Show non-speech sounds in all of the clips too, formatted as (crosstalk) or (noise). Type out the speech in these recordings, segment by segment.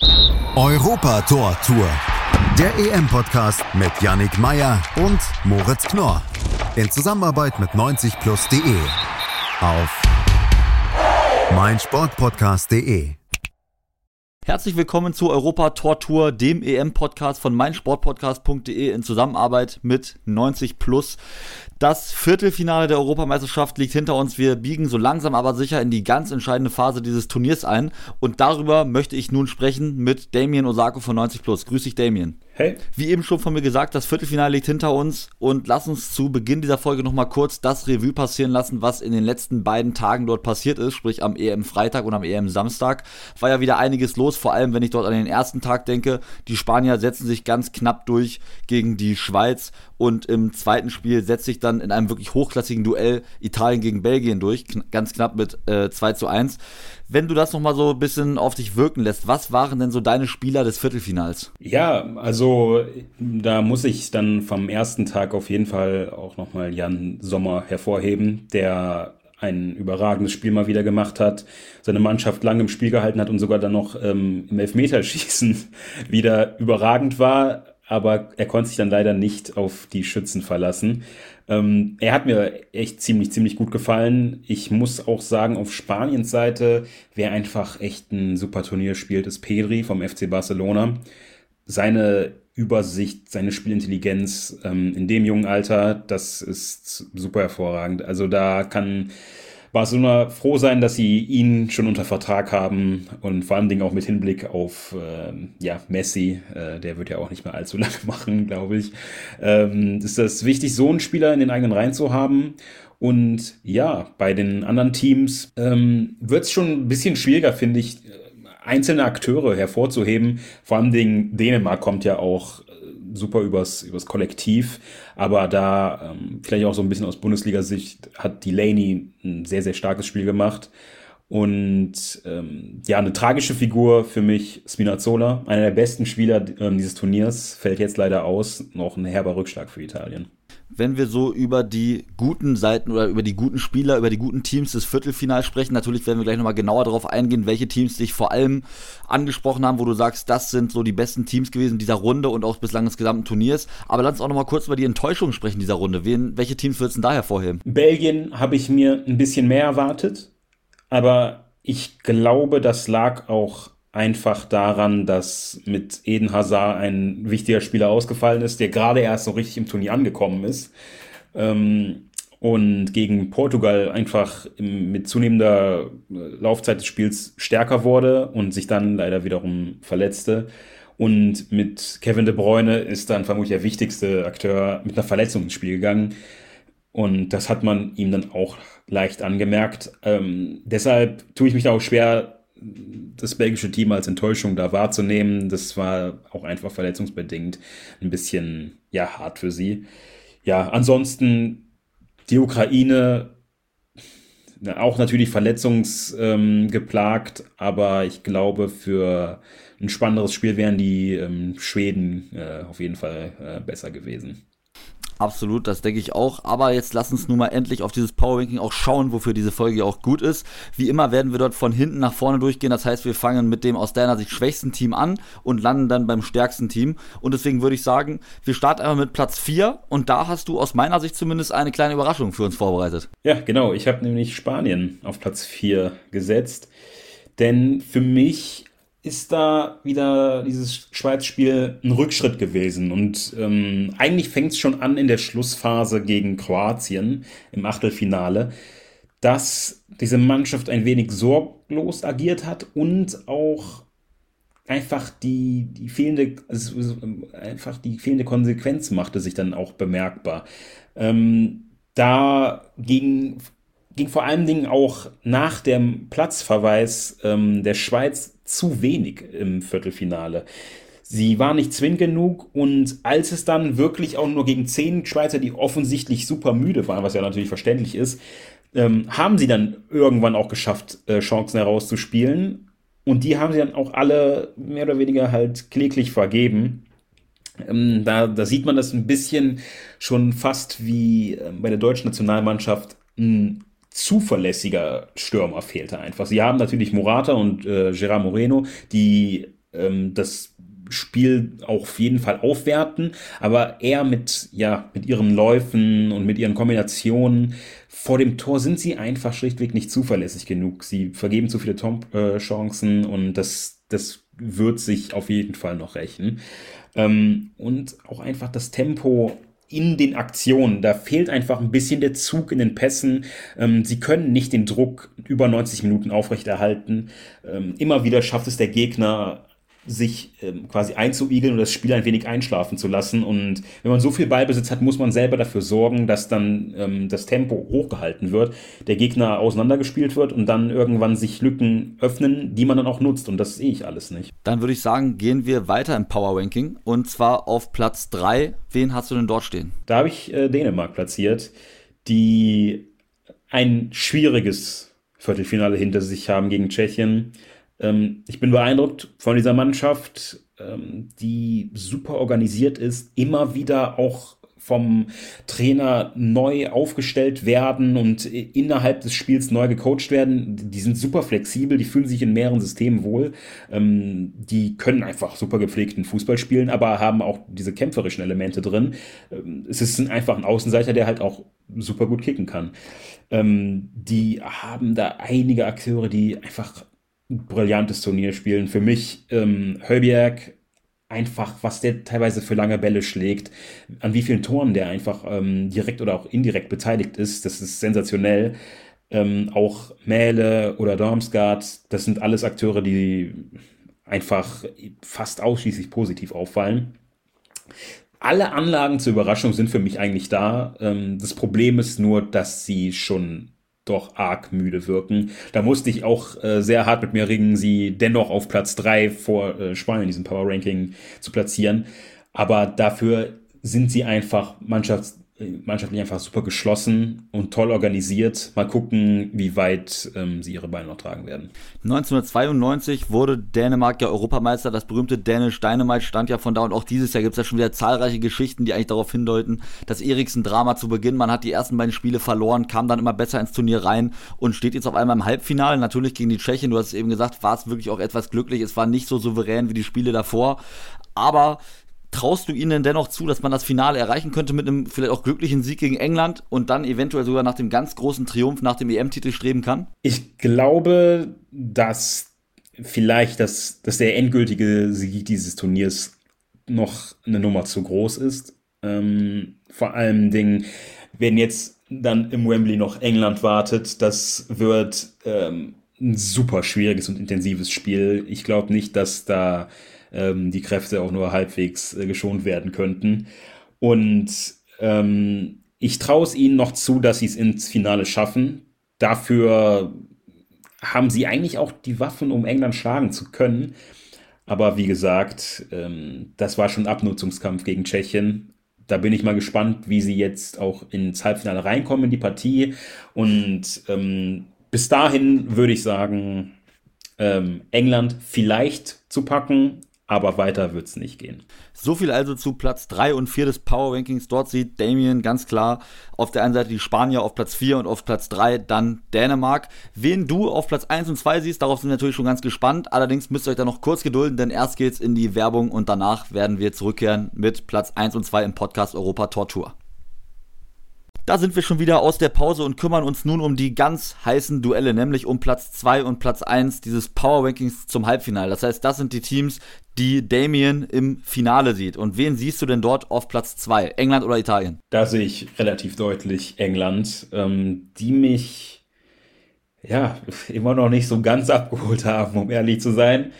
Europa Tor Tour. Der EM-Podcast mit Yannick Meyer und Moritz Knorr. In Zusammenarbeit mit 90plus.de. Auf meinsportpodcast.de. Herzlich willkommen zu Europa Tor Tour, dem EM-Podcast von meinsportpodcast.de in Zusammenarbeit mit 90 Plus. Das Viertelfinale der Europameisterschaft liegt hinter uns. Wir biegen so langsam aber sicher in die ganz entscheidende Phase dieses Turniers ein. Und darüber möchte ich nun sprechen mit Damien Osako von 90 Plus. Grüß dich, Damien. Hey. Wie eben schon von mir gesagt, das Viertelfinale liegt hinter uns und lass uns zu Beginn dieser Folge nochmal kurz das Revue passieren lassen, was in den letzten beiden Tagen dort passiert ist, sprich am EM Freitag und am EM Samstag. War ja wieder einiges los, vor allem wenn ich dort an den ersten Tag denke. Die Spanier setzen sich ganz knapp durch gegen die Schweiz und im zweiten Spiel setzt sich dann in einem wirklich hochklassigen Duell Italien gegen Belgien durch, ganz knapp mit äh, 2 zu 1. Wenn du das nochmal so ein bisschen auf dich wirken lässt, was waren denn so deine Spieler des Viertelfinals? Ja, also da muss ich dann vom ersten Tag auf jeden Fall auch nochmal Jan Sommer hervorheben, der ein überragendes Spiel mal wieder gemacht hat, seine Mannschaft lange im Spiel gehalten hat und sogar dann noch ähm, im Elfmeterschießen (laughs) wieder überragend war aber er konnte sich dann leider nicht auf die Schützen verlassen. Ähm, er hat mir echt ziemlich, ziemlich gut gefallen. Ich muss auch sagen, auf Spaniens Seite, wer einfach echt ein super Turnier spielt, ist Pedri vom FC Barcelona. Seine Übersicht, seine Spielintelligenz ähm, in dem jungen Alter, das ist super hervorragend. Also da kann Barcelona froh sein, dass sie ihn schon unter Vertrag haben und vor allem auch mit Hinblick auf äh, ja, Messi, äh, der wird ja auch nicht mehr allzu (laughs) lange machen, glaube ich. Ähm, ist das wichtig, so einen Spieler in den eigenen Reihen zu haben. Und ja, bei den anderen Teams ähm, wird es schon ein bisschen schwieriger, finde ich, einzelne Akteure hervorzuheben. Vor allem Dänemark kommt ja auch super übers, übers Kollektiv. Aber da ähm, vielleicht auch so ein bisschen aus Bundesliga-Sicht hat Delaney ein sehr, sehr starkes Spiel gemacht. Und ähm, ja, eine tragische Figur für mich, Spinazzola, einer der besten Spieler ähm, dieses Turniers, fällt jetzt leider aus. Noch ein herber Rückschlag für Italien wenn wir so über die guten Seiten oder über die guten Spieler, über die guten Teams des Viertelfinals sprechen. Natürlich werden wir gleich nochmal genauer darauf eingehen, welche Teams dich vor allem angesprochen haben, wo du sagst, das sind so die besten Teams gewesen dieser Runde und auch bislang des gesamten Turniers. Aber lass uns auch nochmal kurz über die Enttäuschung sprechen dieser Runde. Wen, welche Teams würdest du da hervorheben? Belgien habe ich mir ein bisschen mehr erwartet, aber ich glaube, das lag auch einfach daran, dass mit Eden Hazard ein wichtiger Spieler ausgefallen ist, der gerade erst so richtig im Turnier angekommen ist. Ähm, und gegen Portugal einfach mit zunehmender äh, Laufzeit des Spiels stärker wurde und sich dann leider wiederum verletzte. Und mit Kevin De Bruyne ist dann vermutlich der wichtigste Akteur mit einer Verletzung ins Spiel gegangen. Und das hat man ihm dann auch leicht angemerkt. Ähm, deshalb tue ich mich da auch schwer, das belgische Team als Enttäuschung da wahrzunehmen. Das war auch einfach verletzungsbedingt ein bisschen ja hart für sie. Ja, ansonsten die Ukraine auch natürlich verletzungsgeplagt, ähm, aber ich glaube, für ein spannenderes Spiel wären die ähm, Schweden äh, auf jeden Fall äh, besser gewesen. Absolut, das denke ich auch. Aber jetzt lass uns nun mal endlich auf dieses Power Ranking auch schauen, wofür diese Folge auch gut ist. Wie immer werden wir dort von hinten nach vorne durchgehen. Das heißt, wir fangen mit dem aus deiner Sicht schwächsten Team an und landen dann beim stärksten Team. Und deswegen würde ich sagen, wir starten einmal mit Platz 4 und da hast du aus meiner Sicht zumindest eine kleine Überraschung für uns vorbereitet. Ja, genau. Ich habe nämlich Spanien auf Platz 4 gesetzt. Denn für mich ist da wieder dieses Schweiz-Spiel ein Rückschritt gewesen. Und ähm, eigentlich fängt es schon an in der Schlussphase gegen Kroatien im Achtelfinale, dass diese Mannschaft ein wenig sorglos agiert hat und auch einfach die, die fehlende, also einfach die fehlende Konsequenz machte sich dann auch bemerkbar. Ähm, da ging ging vor allen Dingen auch nach dem Platzverweis ähm, der Schweiz zu wenig im Viertelfinale. Sie war nicht zwingend genug und als es dann wirklich auch nur gegen zehn Schweizer, die offensichtlich super müde waren, was ja natürlich verständlich ist, ähm, haben sie dann irgendwann auch geschafft, äh, Chancen herauszuspielen. Und die haben sie dann auch alle mehr oder weniger halt kläglich vergeben. Ähm, da, da sieht man das ein bisschen schon fast wie äh, bei der deutschen Nationalmannschaft zuverlässiger Stürmer fehlte einfach. Sie haben natürlich Morata und äh, Gerard Moreno, die ähm, das Spiel auch auf jeden Fall aufwerten, aber eher mit, ja, mit ihren Läufen und mit ihren Kombinationen vor dem Tor sind sie einfach schlichtweg nicht zuverlässig genug. Sie vergeben zu viele Tom-Chancen und das, das wird sich auf jeden Fall noch rächen. Ähm, und auch einfach das Tempo in den Aktionen. Da fehlt einfach ein bisschen der Zug in den Pässen. Ähm, sie können nicht den Druck über 90 Minuten aufrechterhalten. Ähm, immer wieder schafft es der Gegner, sich ähm, quasi einzuigeln und das Spiel ein wenig einschlafen zu lassen. Und wenn man so viel Ballbesitz hat, muss man selber dafür sorgen, dass dann ähm, das Tempo hochgehalten wird, der Gegner auseinandergespielt wird und dann irgendwann sich Lücken öffnen, die man dann auch nutzt. Und das sehe ich alles nicht. Dann würde ich sagen, gehen wir weiter im Power Ranking und zwar auf Platz 3. Wen hast du denn dort stehen? Da habe ich äh, Dänemark platziert, die ein schwieriges Viertelfinale hinter sich haben gegen Tschechien. Ähm, ich bin beeindruckt von dieser Mannschaft, ähm, die super organisiert ist, immer wieder auch vom Trainer neu aufgestellt werden und innerhalb des Spiels neu gecoacht werden. Die sind super flexibel, die fühlen sich in mehreren Systemen wohl. Ähm, die können einfach super gepflegten Fußball spielen, aber haben auch diese kämpferischen Elemente drin. Ähm, es ist einfach ein Außenseiter, der halt auch super gut kicken kann. Ähm, die haben da einige Akteure, die einfach brillantes Turnier spielen. Für mich ähm, Höbiak einfach, was der teilweise für lange Bälle schlägt, an wie vielen Toren der einfach ähm, direkt oder auch indirekt beteiligt ist, das ist sensationell. Ähm, auch Mähle oder Dormsgaard, das sind alles Akteure, die einfach fast ausschließlich positiv auffallen. Alle Anlagen zur Überraschung sind für mich eigentlich da. Ähm, das Problem ist nur, dass sie schon doch arg müde wirken. Da musste ich auch äh, sehr hart mit mir ringen, sie dennoch auf Platz 3 vor äh, Spanien in diesem Power Ranking zu platzieren. Aber dafür sind sie einfach Mannschafts mannschaftlich einfach super geschlossen und toll organisiert. Mal gucken, wie weit ähm, sie ihre Beine noch tragen werden. 1992 wurde Dänemark ja Europameister. Das berühmte Danish Dynamite stand ja von da und auch dieses Jahr gibt es ja schon wieder zahlreiche Geschichten, die eigentlich darauf hindeuten, dass Eriksen-Drama zu Beginn, man hat die ersten beiden Spiele verloren, kam dann immer besser ins Turnier rein und steht jetzt auf einmal im Halbfinale. Natürlich gegen die Tschechien, du hast es eben gesagt, war es wirklich auch etwas glücklich. Es war nicht so souverän wie die Spiele davor. Aber Traust du ihnen dennoch zu, dass man das Finale erreichen könnte mit einem vielleicht auch glücklichen Sieg gegen England und dann eventuell sogar nach dem ganz großen Triumph nach dem EM-Titel streben kann? Ich glaube, dass vielleicht das, dass der endgültige Sieg dieses Turniers noch eine Nummer zu groß ist. Ähm, vor allem Dingen, wenn jetzt dann im Wembley noch England wartet, das wird ähm, ein super schwieriges und intensives Spiel. Ich glaube nicht, dass da ähm, die Kräfte auch nur halbwegs äh, geschont werden könnten. Und ähm, ich traue es ihnen noch zu, dass sie es ins Finale schaffen. Dafür haben sie eigentlich auch die Waffen, um England schlagen zu können. Aber wie gesagt, ähm, das war schon ein Abnutzungskampf gegen Tschechien. Da bin ich mal gespannt, wie sie jetzt auch ins Halbfinale reinkommen in die Partie. Und ähm, bis dahin würde ich sagen, ähm, England vielleicht zu packen, aber weiter wird es nicht gehen. So viel also zu Platz 3 und 4 des Power Rankings. Dort sieht Damien ganz klar auf der einen Seite die Spanier auf Platz 4 und auf Platz 3 dann Dänemark. Wen du auf Platz 1 und 2 siehst, darauf sind wir natürlich schon ganz gespannt. Allerdings müsst ihr euch da noch kurz gedulden, denn erst geht's in die Werbung und danach werden wir zurückkehren mit Platz 1 und 2 im Podcast Europa Tortur. Da sind wir schon wieder aus der Pause und kümmern uns nun um die ganz heißen Duelle, nämlich um Platz 2 und Platz 1 dieses Power Rankings zum Halbfinale. Das heißt, das sind die Teams, die Damien im Finale sieht. Und wen siehst du denn dort auf Platz 2? England oder Italien? Da sehe ich relativ deutlich England, ähm, die mich ja immer noch nicht so ganz (laughs) abgeholt haben, um ehrlich zu sein.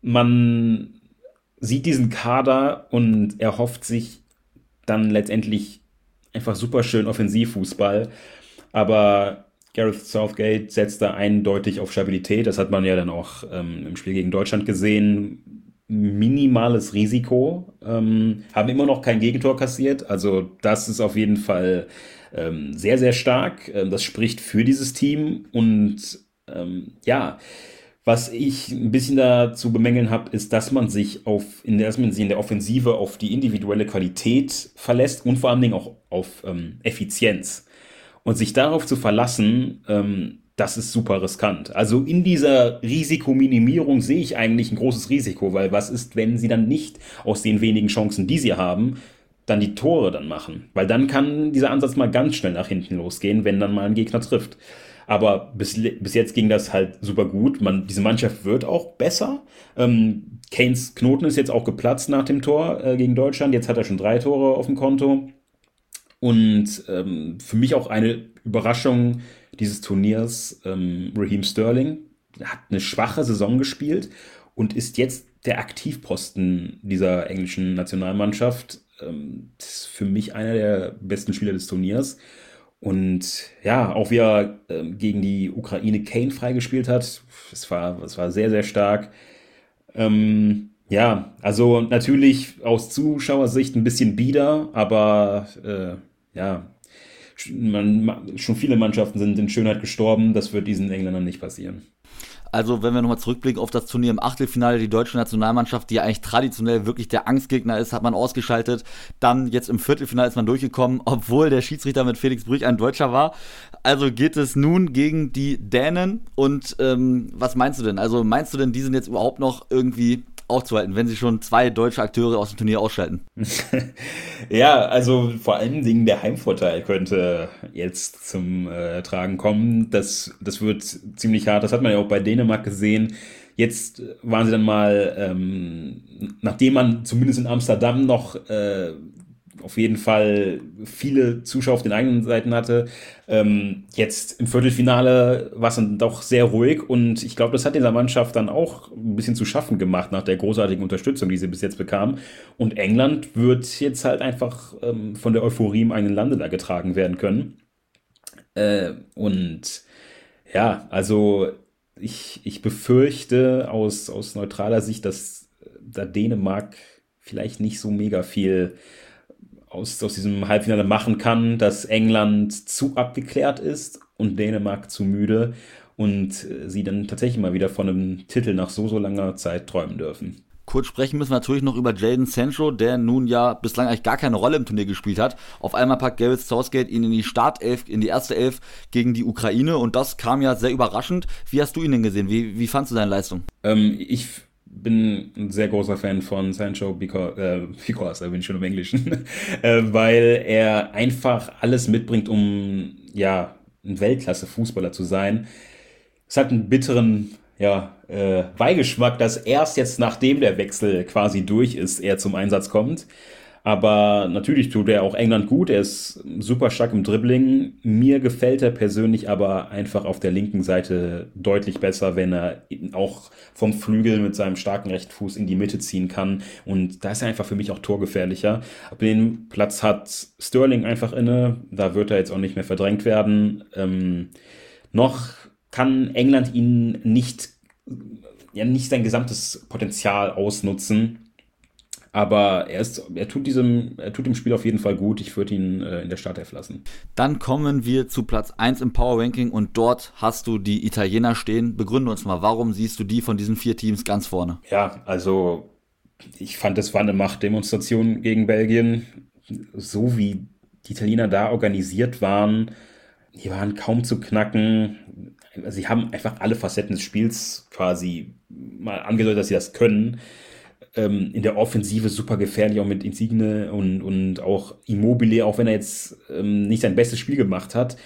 Man sieht diesen Kader und erhofft sich dann letztendlich einfach super schön Offensivfußball. Aber Gareth Southgate setzt da eindeutig auf Stabilität. Das hat man ja dann auch ähm, im Spiel gegen Deutschland gesehen. Minimales Risiko. Ähm, haben immer noch kein Gegentor kassiert. Also das ist auf jeden Fall ähm, sehr, sehr stark. Ähm, das spricht für dieses Team. Und ähm, ja, was ich ein bisschen dazu bemängeln habe, ist, dass man sich auf, in der, in der Offensive auf die individuelle Qualität verlässt und vor allen Dingen auch auf ähm, Effizienz. Und sich darauf zu verlassen, ähm, das ist super riskant. Also in dieser Risikominimierung sehe ich eigentlich ein großes Risiko, weil was ist, wenn sie dann nicht aus den wenigen Chancen, die sie haben, dann die Tore dann machen? Weil dann kann dieser Ansatz mal ganz schnell nach hinten losgehen, wenn dann mal ein Gegner trifft. Aber bis, bis jetzt ging das halt super gut. Man, diese Mannschaft wird auch besser. Ähm, Kanes Knoten ist jetzt auch geplatzt nach dem Tor äh, gegen Deutschland. Jetzt hat er schon drei Tore auf dem Konto. Und ähm, für mich auch eine Überraschung dieses Turniers, ähm, Raheem Sterling, hat eine schwache Saison gespielt und ist jetzt der Aktivposten dieser englischen Nationalmannschaft. Ähm, ist für mich einer der besten Spieler des Turniers. Und ja, auch wie er ähm, gegen die Ukraine Kane freigespielt hat, es war, es war sehr, sehr stark. Ähm, ja, also natürlich aus Zuschauersicht ein bisschen bieder, aber äh, ja, man, schon viele Mannschaften sind in Schönheit gestorben. Das wird diesen Engländern nicht passieren. Also, wenn wir nochmal zurückblicken auf das Turnier im Achtelfinale, die deutsche Nationalmannschaft, die ja eigentlich traditionell wirklich der Angstgegner ist, hat man ausgeschaltet. Dann jetzt im Viertelfinale ist man durchgekommen, (laughs) obwohl der Schiedsrichter mit Felix Brüch ein Deutscher war. Also geht es nun gegen die Dänen. Und ähm, was meinst du denn? Also meinst du denn, die sind jetzt überhaupt noch irgendwie aufzuhalten, wenn sie schon zwei deutsche Akteure aus dem Turnier ausschalten. (laughs) ja, also vor allen Dingen der Heimvorteil könnte jetzt zum äh, Tragen kommen. Das, das wird ziemlich hart. Das hat man ja auch bei Dänemark gesehen. Jetzt waren sie dann mal, ähm, nachdem man zumindest in Amsterdam noch äh, auf jeden Fall viele Zuschauer auf den eigenen Seiten hatte. Ähm, jetzt im Viertelfinale war es dann doch sehr ruhig und ich glaube, das hat dieser Mannschaft dann auch ein bisschen zu schaffen gemacht nach der großartigen Unterstützung, die sie bis jetzt bekam. Und England wird jetzt halt einfach ähm, von der Euphorie im eigenen Lande da getragen werden können. Äh, und ja, also ich, ich befürchte aus, aus neutraler Sicht, dass da Dänemark vielleicht nicht so mega viel aus, aus diesem Halbfinale machen kann, dass England zu abgeklärt ist und Dänemark zu müde und äh, sie dann tatsächlich mal wieder von einem Titel nach so, so langer Zeit träumen dürfen. Kurz sprechen müssen wir natürlich noch über Jaden Sancho, der nun ja bislang eigentlich gar keine Rolle im Turnier gespielt hat. Auf einmal packt Gareth Southgate ihn in die Startelf, in die erste Elf gegen die Ukraine und das kam ja sehr überraschend. Wie hast du ihn denn gesehen? Wie, wie fandst du seine Leistung? Ähm, ich bin ein sehr großer Fan von Sancho because, äh, because da bin ich schon im Englischen, (laughs) äh, weil er einfach alles mitbringt, um ja ein Weltklasse-Fußballer zu sein. Es hat einen bitteren ja, äh, Beigeschmack, dass erst jetzt, nachdem der Wechsel quasi durch ist, er zum Einsatz kommt. Aber natürlich tut er auch England gut. Er ist super stark im Dribbling. Mir gefällt er persönlich aber einfach auf der linken Seite deutlich besser, wenn er auch vom Flügel mit seinem starken rechten Fuß in die Mitte ziehen kann. Und da ist er einfach für mich auch torgefährlicher. Ab den Platz hat Sterling einfach inne. Da wird er jetzt auch nicht mehr verdrängt werden. Ähm, noch kann England ihn nicht, ja, nicht sein gesamtes Potenzial ausnutzen. Aber er, ist, er, tut diesem, er tut dem Spiel auf jeden Fall gut. Ich würde ihn äh, in der Startelf lassen. Dann kommen wir zu Platz 1 im Power Ranking und dort hast du die Italiener stehen. Begründe uns mal, warum siehst du die von diesen vier Teams ganz vorne? Ja, also ich fand, es war eine Machtdemonstration gegen Belgien. So wie die Italiener da organisiert waren, die waren kaum zu knacken. Sie haben einfach alle Facetten des Spiels quasi mal angedeutet, dass sie das können ähm, in der Offensive super gefährlich, auch mit Insigne und, und auch Immobile, auch wenn er jetzt ähm, nicht sein bestes Spiel gemacht hat.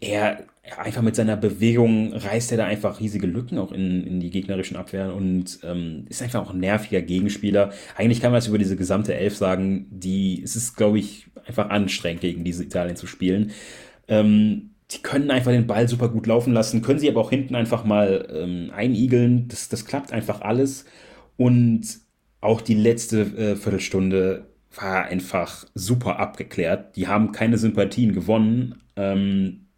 Er einfach mit seiner Bewegung reißt er da einfach riesige Lücken auch in, in die gegnerischen Abwehren und ähm, ist einfach auch ein nerviger Gegenspieler. Eigentlich kann man das über diese gesamte Elf sagen, die, es ist, glaube ich, einfach anstrengend, gegen diese Italien zu spielen. Ähm, die können einfach den Ball super gut laufen lassen, können sie aber auch hinten einfach mal ähm, einigeln. Das, das klappt einfach alles. Und auch die letzte äh, Viertelstunde war einfach super abgeklärt. Die haben keine Sympathien gewonnen. Ähm,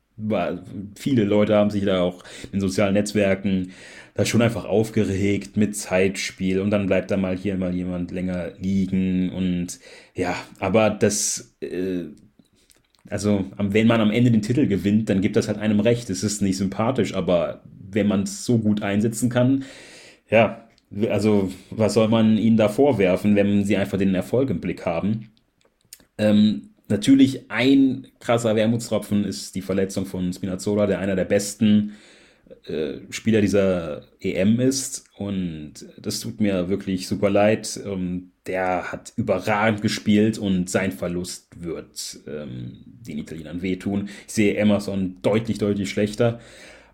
viele Leute haben sich da auch in sozialen Netzwerken da schon einfach aufgeregt mit Zeitspiel und dann bleibt da mal hier mal jemand länger liegen und ja, aber das, äh, also wenn man am Ende den Titel gewinnt, dann gibt das halt einem recht. Es ist nicht sympathisch, aber wenn man es so gut einsetzen kann, ja, also, was soll man ihnen da vorwerfen, wenn sie einfach den Erfolg im Blick haben? Ähm, natürlich ein krasser Wermutstropfen ist die Verletzung von Spinazzola, der einer der besten äh, Spieler dieser EM ist. Und das tut mir wirklich super leid. Ähm, der hat überragend gespielt und sein Verlust wird ähm, den Italienern wehtun. Ich sehe Emerson deutlich, deutlich schlechter.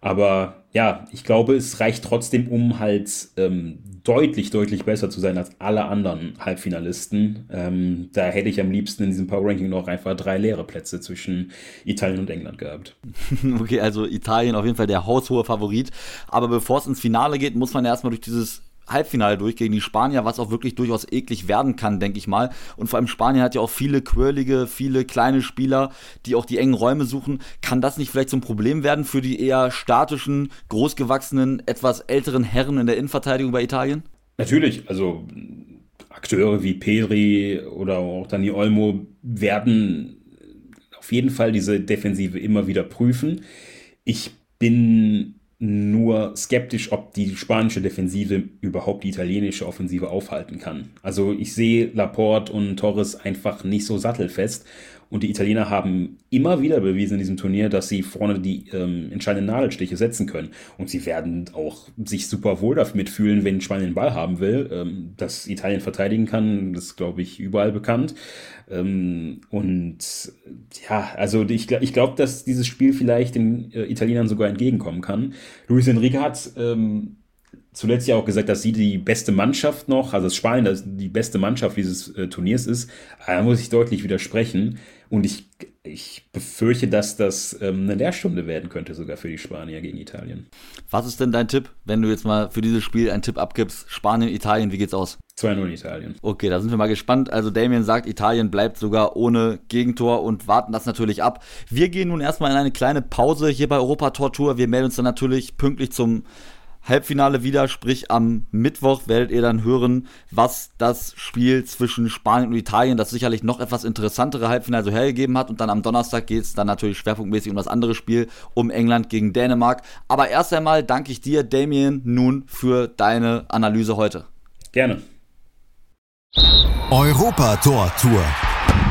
Aber ja, ich glaube, es reicht trotzdem, um halt ähm, deutlich, deutlich besser zu sein als alle anderen Halbfinalisten. Ähm, da hätte ich am liebsten in diesem Power Ranking noch einfach drei leere Plätze zwischen Italien und England gehabt. (laughs) okay, also Italien auf jeden Fall der haushohe Favorit. Aber bevor es ins Finale geht, muss man erstmal durch dieses Halbfinale durch gegen die Spanier, was auch wirklich durchaus eklig werden kann, denke ich mal. Und vor allem Spanien hat ja auch viele quirlige, viele kleine Spieler, die auch die engen Räume suchen. Kann das nicht vielleicht ein Problem werden für die eher statischen, großgewachsenen, etwas älteren Herren in der Innenverteidigung bei Italien? Natürlich, also Akteure wie Pedri oder auch Dani Olmo werden auf jeden Fall diese Defensive immer wieder prüfen. Ich bin nur skeptisch, ob die spanische Defensive überhaupt die italienische Offensive aufhalten kann. Also ich sehe Laporte und Torres einfach nicht so sattelfest und die Italiener haben immer wieder bewiesen in diesem Turnier, dass sie vorne die ähm, entscheidenden Nadelstiche setzen können. Und sie werden auch sich super wohl damit fühlen, wenn Spanien den Ball haben will. Ähm, dass Italien verteidigen kann, das ist, glaube ich, überall bekannt. Ähm, und ja, also ich, ich glaube, dass dieses Spiel vielleicht den äh, Italienern sogar entgegenkommen kann. Luis Enrique hat ähm, zuletzt ja auch gesagt, dass sie die beste Mannschaft noch, also das Spanien das die beste Mannschaft dieses äh, Turniers ist. Da muss ich deutlich widersprechen. Und ich, ich befürchte, dass das ähm, eine Lehrstunde werden könnte, sogar für die Spanier gegen Italien. Was ist denn dein Tipp, wenn du jetzt mal für dieses Spiel einen Tipp abgibst? Spanien, Italien, wie geht's aus? 2-0 Italien. Okay, da sind wir mal gespannt. Also Damien sagt, Italien bleibt sogar ohne Gegentor und warten das natürlich ab. Wir gehen nun erstmal in eine kleine Pause hier bei Europa Tor Tour. Wir melden uns dann natürlich pünktlich zum Halbfinale wieder, sprich am Mittwoch werdet ihr dann hören, was das Spiel zwischen Spanien und Italien, das sicherlich noch etwas interessantere Halbfinale so hergegeben hat. Und dann am Donnerstag geht es dann natürlich schwerpunktmäßig um das andere Spiel, um England gegen Dänemark. Aber erst einmal danke ich dir, Damien, nun für deine Analyse heute. Gerne. Europa Tor Tour.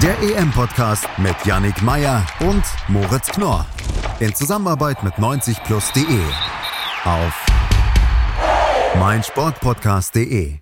Der EM-Podcast mit Yannick Meyer und Moritz Knorr. In Zusammenarbeit mit 90plus.de. Auf meinsportpodcast.de